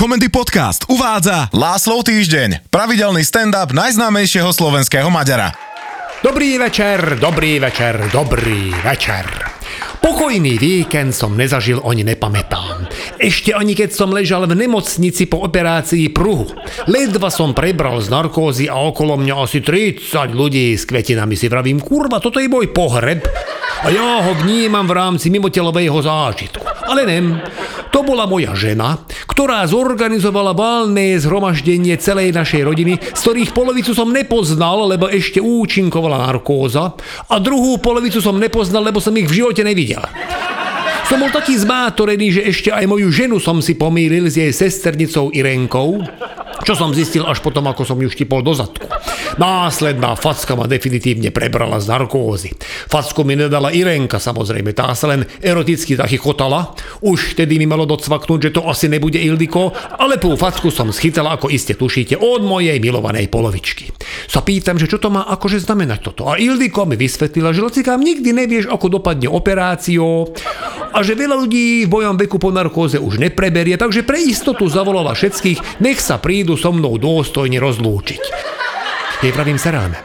Komendy Podcast uvádza Láslov týždeň, pravidelný stand-up najznámejšieho slovenského Maďara. Dobrý večer, dobrý večer, dobrý večer. Pokojný víkend som nezažil ani nepamätám. Ešte ani keď som ležal v nemocnici po operácii pruhu. Ledva som prebral z narkózy a okolo mňa asi 30 ľudí s kvetinami si vravím, kurva, toto je môj pohreb. A ja ho vnímam v rámci mimotelového zážitku. Ale nem, to bola moja žena, ktorá zorganizovala válne zhromaždenie celej našej rodiny, z ktorých polovicu som nepoznal, lebo ešte účinkovala narkóza a druhú polovicu som nepoznal, lebo som ich v živote nevidel. Som bol taký zmátorený, že ešte aj moju ženu som si pomýlil s jej sesternicou Irenkou, čo som zistil až potom, ako som ju štipol do zadku. Následná facka ma definitívne prebrala z narkózy. Facku mi nedala Irenka, samozrejme, tá sa len eroticky tachy chotala. Už vtedy mi malo docvaknúť, že to asi nebude Ildiko, ale tú facku som schytala, ako iste tušíte, od mojej milovanej polovičky. Sa pýtam, že čo to má akože znamenať toto. A Ildiko mi vysvetlila, že lacikám nikdy nevieš, ako dopadne operáciou a že veľa ľudí v mojom veku po narkóze už nepreberie, takže pre istotu zavolala všetkých, nech sa prídu so mnou dôstojne rozlúčiť. Jej pravím seriálne.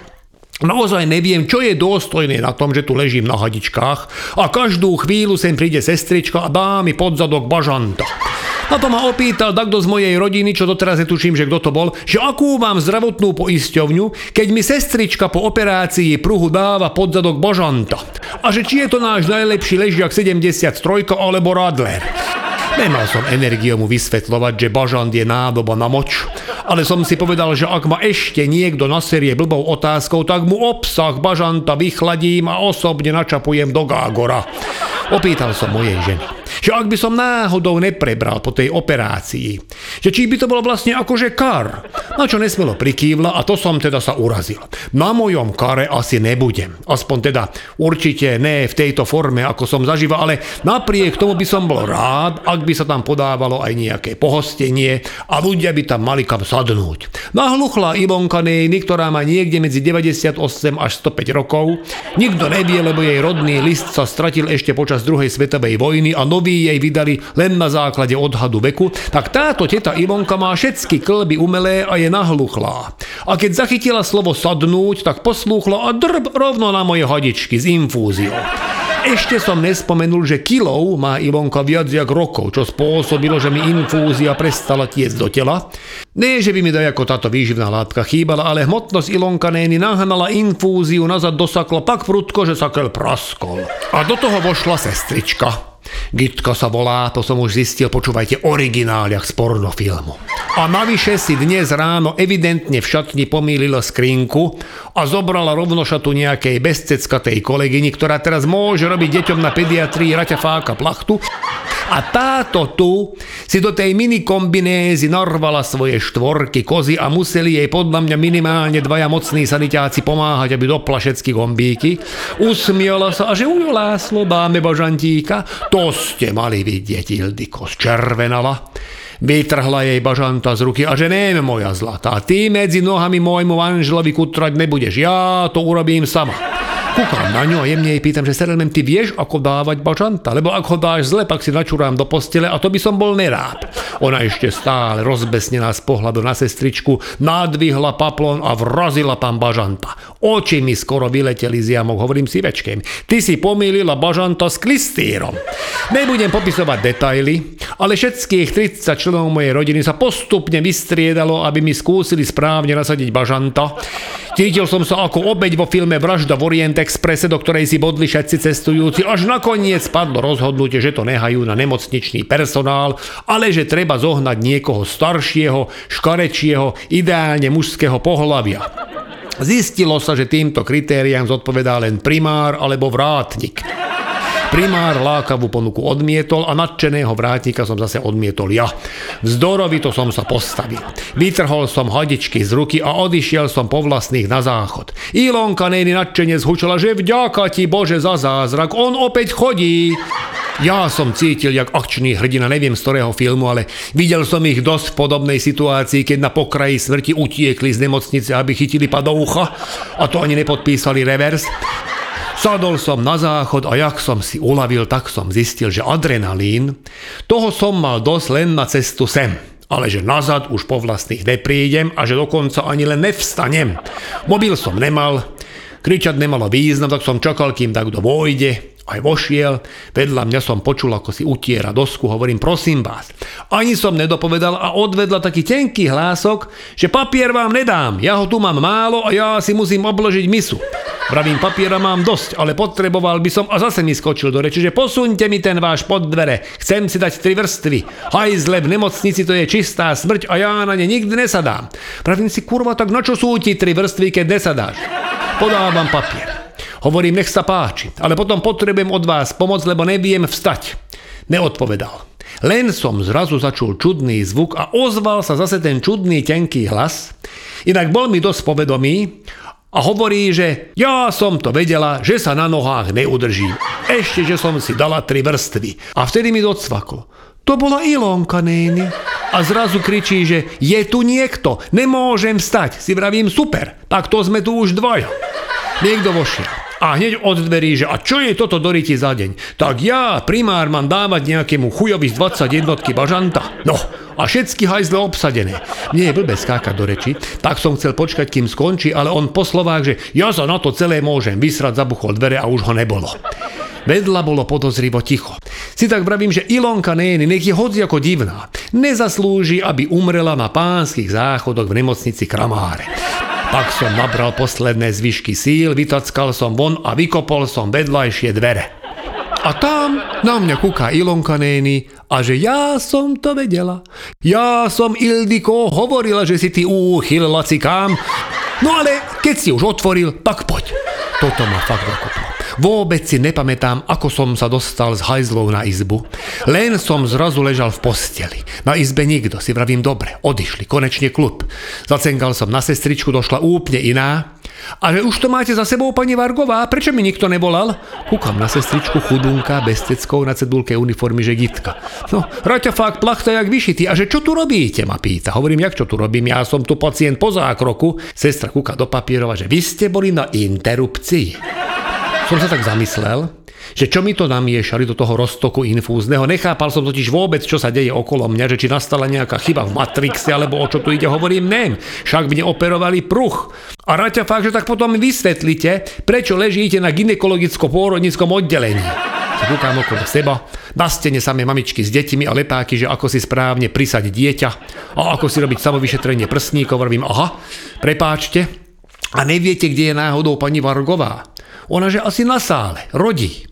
Naozaj neviem, čo je dôstojné na tom, že tu ležím na hadičkách a každú chvíľu sem príde sestrička a dá mi pod zadok bažanta. A to ma opýtal takto z mojej rodiny, čo doteraz netuším, že kto to bol, že akú mám zdravotnú poisťovňu, keď mi sestrička po operácii pruhu dáva pod zadok bažanta. A že či je to náš najlepší ležiak 73 alebo Radler. Nemal som energiu mu vysvetľovať, že bažant je nádoba na moč ale som si povedal, že ak ma ešte niekto naserie blbou otázkou, tak mu obsah bažanta vychladím a osobne načapujem do Gágora. Opýtal som mojej ženy že ak by som náhodou neprebral po tej operácii, že či by to bolo vlastne akože kar, na čo nesmelo prikývla a to som teda sa urazil. Na mojom kare asi nebudem, aspoň teda určite ne v tejto forme, ako som zažíval, ale napriek tomu by som bol rád, ak by sa tam podávalo aj nejaké pohostenie a ľudia by tam mali kam sadnúť. Nahluchla Ivonka Nejny, ktorá má niekde medzi 98 až 105 rokov, nikto nevie, lebo jej rodný list sa stratil ešte počas druhej svetovej vojny a nový jej vydali len na základe odhadu veku, tak táto teta Ivonka má všetky klby umelé a je nahluchlá. A keď zachytila slovo sadnúť, tak poslúchla a drb rovno na moje hodičky s infúziou. Ešte som nespomenul, že kilov má Ivonka viac jak rokov, čo spôsobilo, že mi infúzia prestala tiec do tela. Nie, že by mi ako táto výživná látka chýbala, ale hmotnosť Ilonka Nény nahnala infúziu nazad do sakla pak prudko, že sakel praskol. A do toho vošla sestrička. Gitka sa volá, to som už zistil, počúvajte, origináliach z pornofilmu. A navyše si dnes ráno evidentne v šatni pomýlila skrinku a zobrala rovno šatu nejakej bezceckatej kolegyni, ktorá teraz môže robiť deťom na pediatrii raťafáka plachtu a táto tu si do tej mini kombinézy narvala svoje štvorky kozy a museli jej podľa mňa minimálne dvaja mocní sanitáci pomáhať, aby dopla všetky gombíky. Usmiala sa a že ujo láslo, dáme bažantíka, to ste mali vidieť, Ildiko, zčervenala. Vytrhla jej bažanta z ruky a že nie moja zlatá, ty medzi nohami môjmu manželovi kutrať nebudeš, ja to urobím sama. Kúkam na ňu a jemne jej pýtam, že Serelmen, ty vieš, ako dávať bažanta? Lebo ak ho dáš zle, pak si načurám do postele a to by som bol nerád. Ona ešte stále rozbesnená z pohľadu na sestričku, nadvihla paplon a vrazila tam bažanta. Oči mi skoro vyleteli z jamok, hovorím si večkem. Ty si pomýlila bažanta s klistýrom. Nebudem popisovať detaily, ale všetkých 30 členov mojej rodiny sa postupne vystriedalo, aby mi skúsili správne nasadiť bažanta. Cítil som sa ako obeď vo filme Vražda v Orient Expresse, do ktorej si bodli všetci cestujúci, až nakoniec spadlo rozhodnutie, že to nehajú na nemocničný personál, ale že treba zohnať niekoho staršieho, škarečieho, ideálne mužského pohľavia. Zistilo sa, že týmto kritériám zodpovedá len primár alebo vrátnik. Primár lákavú ponuku odmietol a nadšeného vrátnika som zase odmietol ja. Vzdorovito som sa postavil. Vytrhol som hadičky z ruky a odišiel som po vlastných na záchod. Ilonka nejny nadšene zhučala, že vďaka ti Bože za zázrak, on opäť chodí. Ja som cítil, jak akčný hrdina, neviem z ktorého filmu, ale videl som ich dosť v podobnej situácii, keď na pokraji smrti utiekli z nemocnice, aby chytili padoucha a to ani nepodpísali revers. Sadol som na záchod a jak som si uľavil, tak som zistil, že adrenalín, toho som mal dosť len na cestu sem. ale že nazad už po vlastných neprídem a že dokonca ani len nevstanem. Mobil som nemal, kričať nemalo význam, tak som čakal, kým tak kto vojde, aj vošiel, vedľa mňa som počul, ako si utiera dosku, hovorím, prosím vás. Ani som nedopovedal a odvedla taký tenký hlások, že papier vám nedám, ja ho tu mám málo a ja si musím obložiť misu. Vravím, papiera mám dosť, ale potreboval by som a zase mi skočil do reči, že posunte mi ten váš pod dvere, chcem si dať tri vrstvy. Hajzle v nemocnici to je čistá smrť a ja na ne nikdy nesadám. Vravím si, kurva, tak na čo sú ti tri vrstvy, keď nesadáš? Podávam papier. Hovorím, nech sa páči, ale potom potrebujem od vás pomoc, lebo neviem vstať. Neodpovedal. Len som zrazu začul čudný zvuk a ozval sa zase ten čudný tenký hlas. Inak bol mi dosť povedomý a hovorí, že ja som to vedela, že sa na nohách neudržím. Ešte, že som si dala tri vrstvy. A vtedy mi docvaklo. To bola Ilonka, nény. A zrazu kričí, že je tu niekto, nemôžem vstať. Si vravím, super, tak to sme tu už dvaja. Niekto vošiel. A hneď od dverí, že a čo je toto doriti za deň? Tak ja, primár, mám dávať nejakému chujovi z 20 jednotky bažanta. No, a všetky hajzle obsadené. Nie je blbé skákať do reči, tak som chcel počkať, kým skončí, ale on po slovách, že ja sa na to celé môžem, vysrať zabuchol dvere a už ho nebolo. Vedľa bolo podozrivo ticho. Si tak vravím, že Ilonka Nény, nech je hodzi ako divná. Nezaslúži, aby umrela na pánskych záchodoch v nemocnici Kramáre. Tak som nabral posledné zvyšky síl, vytackal som von a vykopol som vedľajšie dvere. A tam na mňa kúka Ilonka Nény a že ja som to vedela. Ja som Ildiko hovorila, že si ty úchyl lacikám. No ale keď si už otvoril, tak poď. Toto ma fakt nakoplo. Vôbec si nepamätám, ako som sa dostal z hajzlov na izbu. Len som zrazu ležal v posteli. Na izbe nikto, si vravím dobre, odišli, konečne klub. Zacengal som na sestričku, došla úplne iná. A že už to máte za sebou, pani Vargová, prečo mi nikto nevolal? Kúkam na sestričku chudunka, bez teckou na cedulke uniformy, že gitka. No, Raťa fakt plachta jak vyšitý. A že čo tu robíte, ma pýta. Hovorím, jak čo tu robím, ja som tu pacient po zákroku. Sestra kúka do papierova, že vy ste boli na interrupcii som sa tak zamyslel, že čo mi to namiešali do toho roztoku infúzneho. Nechápal som totiž vôbec, čo sa deje okolo mňa, že či nastala nejaká chyba v Matrixe, alebo o čo tu ide, hovorím, nem. Však mne operovali pruch. A Raťa fakt, že tak potom vysvetlite, prečo ležíte na ginekologicko-pôrodnickom oddelení. Kúkam okolo seba, na stene samé mamičky s deťmi a lepáky, že ako si správne prisať dieťa a ako si robiť samovyšetrenie prsníkov. Robím, aha, prepáčte, a neviete, kde je náhodou pani Vargová. Ona že asi na sále, rodí.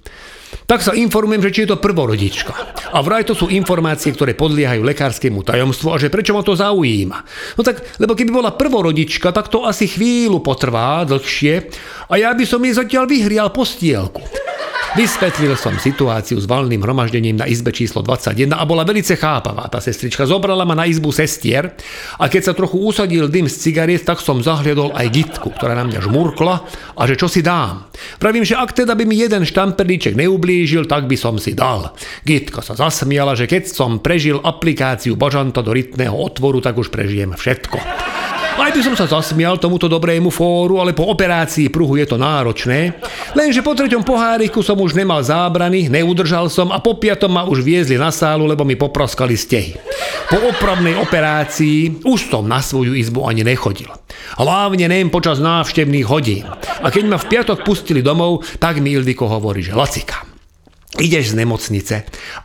Tak sa informujem, že či je to prvorodička. A vraj to sú informácie, ktoré podliehajú lekárskému tajomstvu a že prečo ma to zaujíma. No tak, lebo keby bola prvorodička, tak to asi chvíľu potrvá dlhšie a ja by som jej zatiaľ vyhrial postielku. Vysvetlil som situáciu s valným hromaždením na izbe číslo 21 a bola velice chápavá. Tá sestrička zobrala ma na izbu sestier a keď sa trochu usadil dym z cigariet, tak som zahliadol aj gitku, ktorá na mňa žmurkla a že čo si dám. Pravím, že ak teda by mi jeden štamperlíček neublížil, tak by som si dal. Gitka sa zasmiala, že keď som prežil aplikáciu bažanta do rytného otvoru, tak už prežijem všetko. Aj by som sa zasmial tomuto dobrému fóru, ale po operácii pruhu je to náročné. Lenže po treťom poháriku som už nemal zábrany, neudržal som a po piatom ma už viezli na sálu, lebo mi popraskali stehy. Po opravnej operácii už som na svoju izbu ani nechodil. Hlavne nem počas návštevných hodín. A keď ma v piatok pustili domov, tak mi Ildiko hovorí, že Lacika, ideš z nemocnice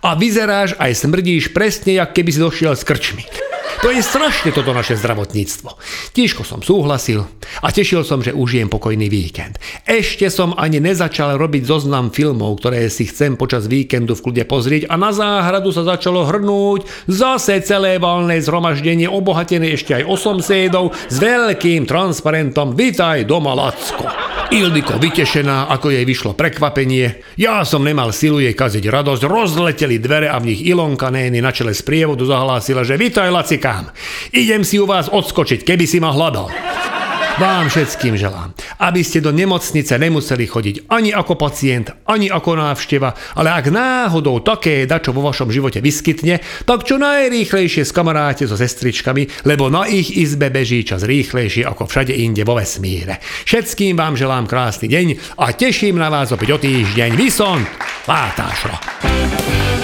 a vyzeráš aj smrdíš presne, jak keby si došiel s krčmi. To je strašne toto naše zdravotníctvo. Tížko som súhlasil a tešil som, že užijem pokojný víkend. Ešte som ani nezačal robiť zoznam filmov, ktoré si chcem počas víkendu v kľude pozrieť a na záhradu sa začalo hrnúť zase celé valné zhromaždenie obohatené ešte aj osom s veľkým transparentom Vitaj doma Lacko. Ildiko vytešená, ako jej vyšlo prekvapenie. Ja som nemal silu jej kaziť radosť, rozleteli dvere a v nich Ilonka Nény na čele z prievodu zahlásila, že Vitaj Lacikám, idem si u vás odskočiť, keby si ma hľadal. Vám všetkým želám, aby ste do nemocnice nemuseli chodiť ani ako pacient, ani ako návšteva, ale ak náhodou také dačo vo vašom živote vyskytne, tak čo najrýchlejšie skamaráte so sestričkami, lebo na ich izbe beží čas rýchlejšie ako všade inde vo vesmíre. Všetkým vám želám krásny deň a teším na vás opäť o týždeň. Vysont, Látášro.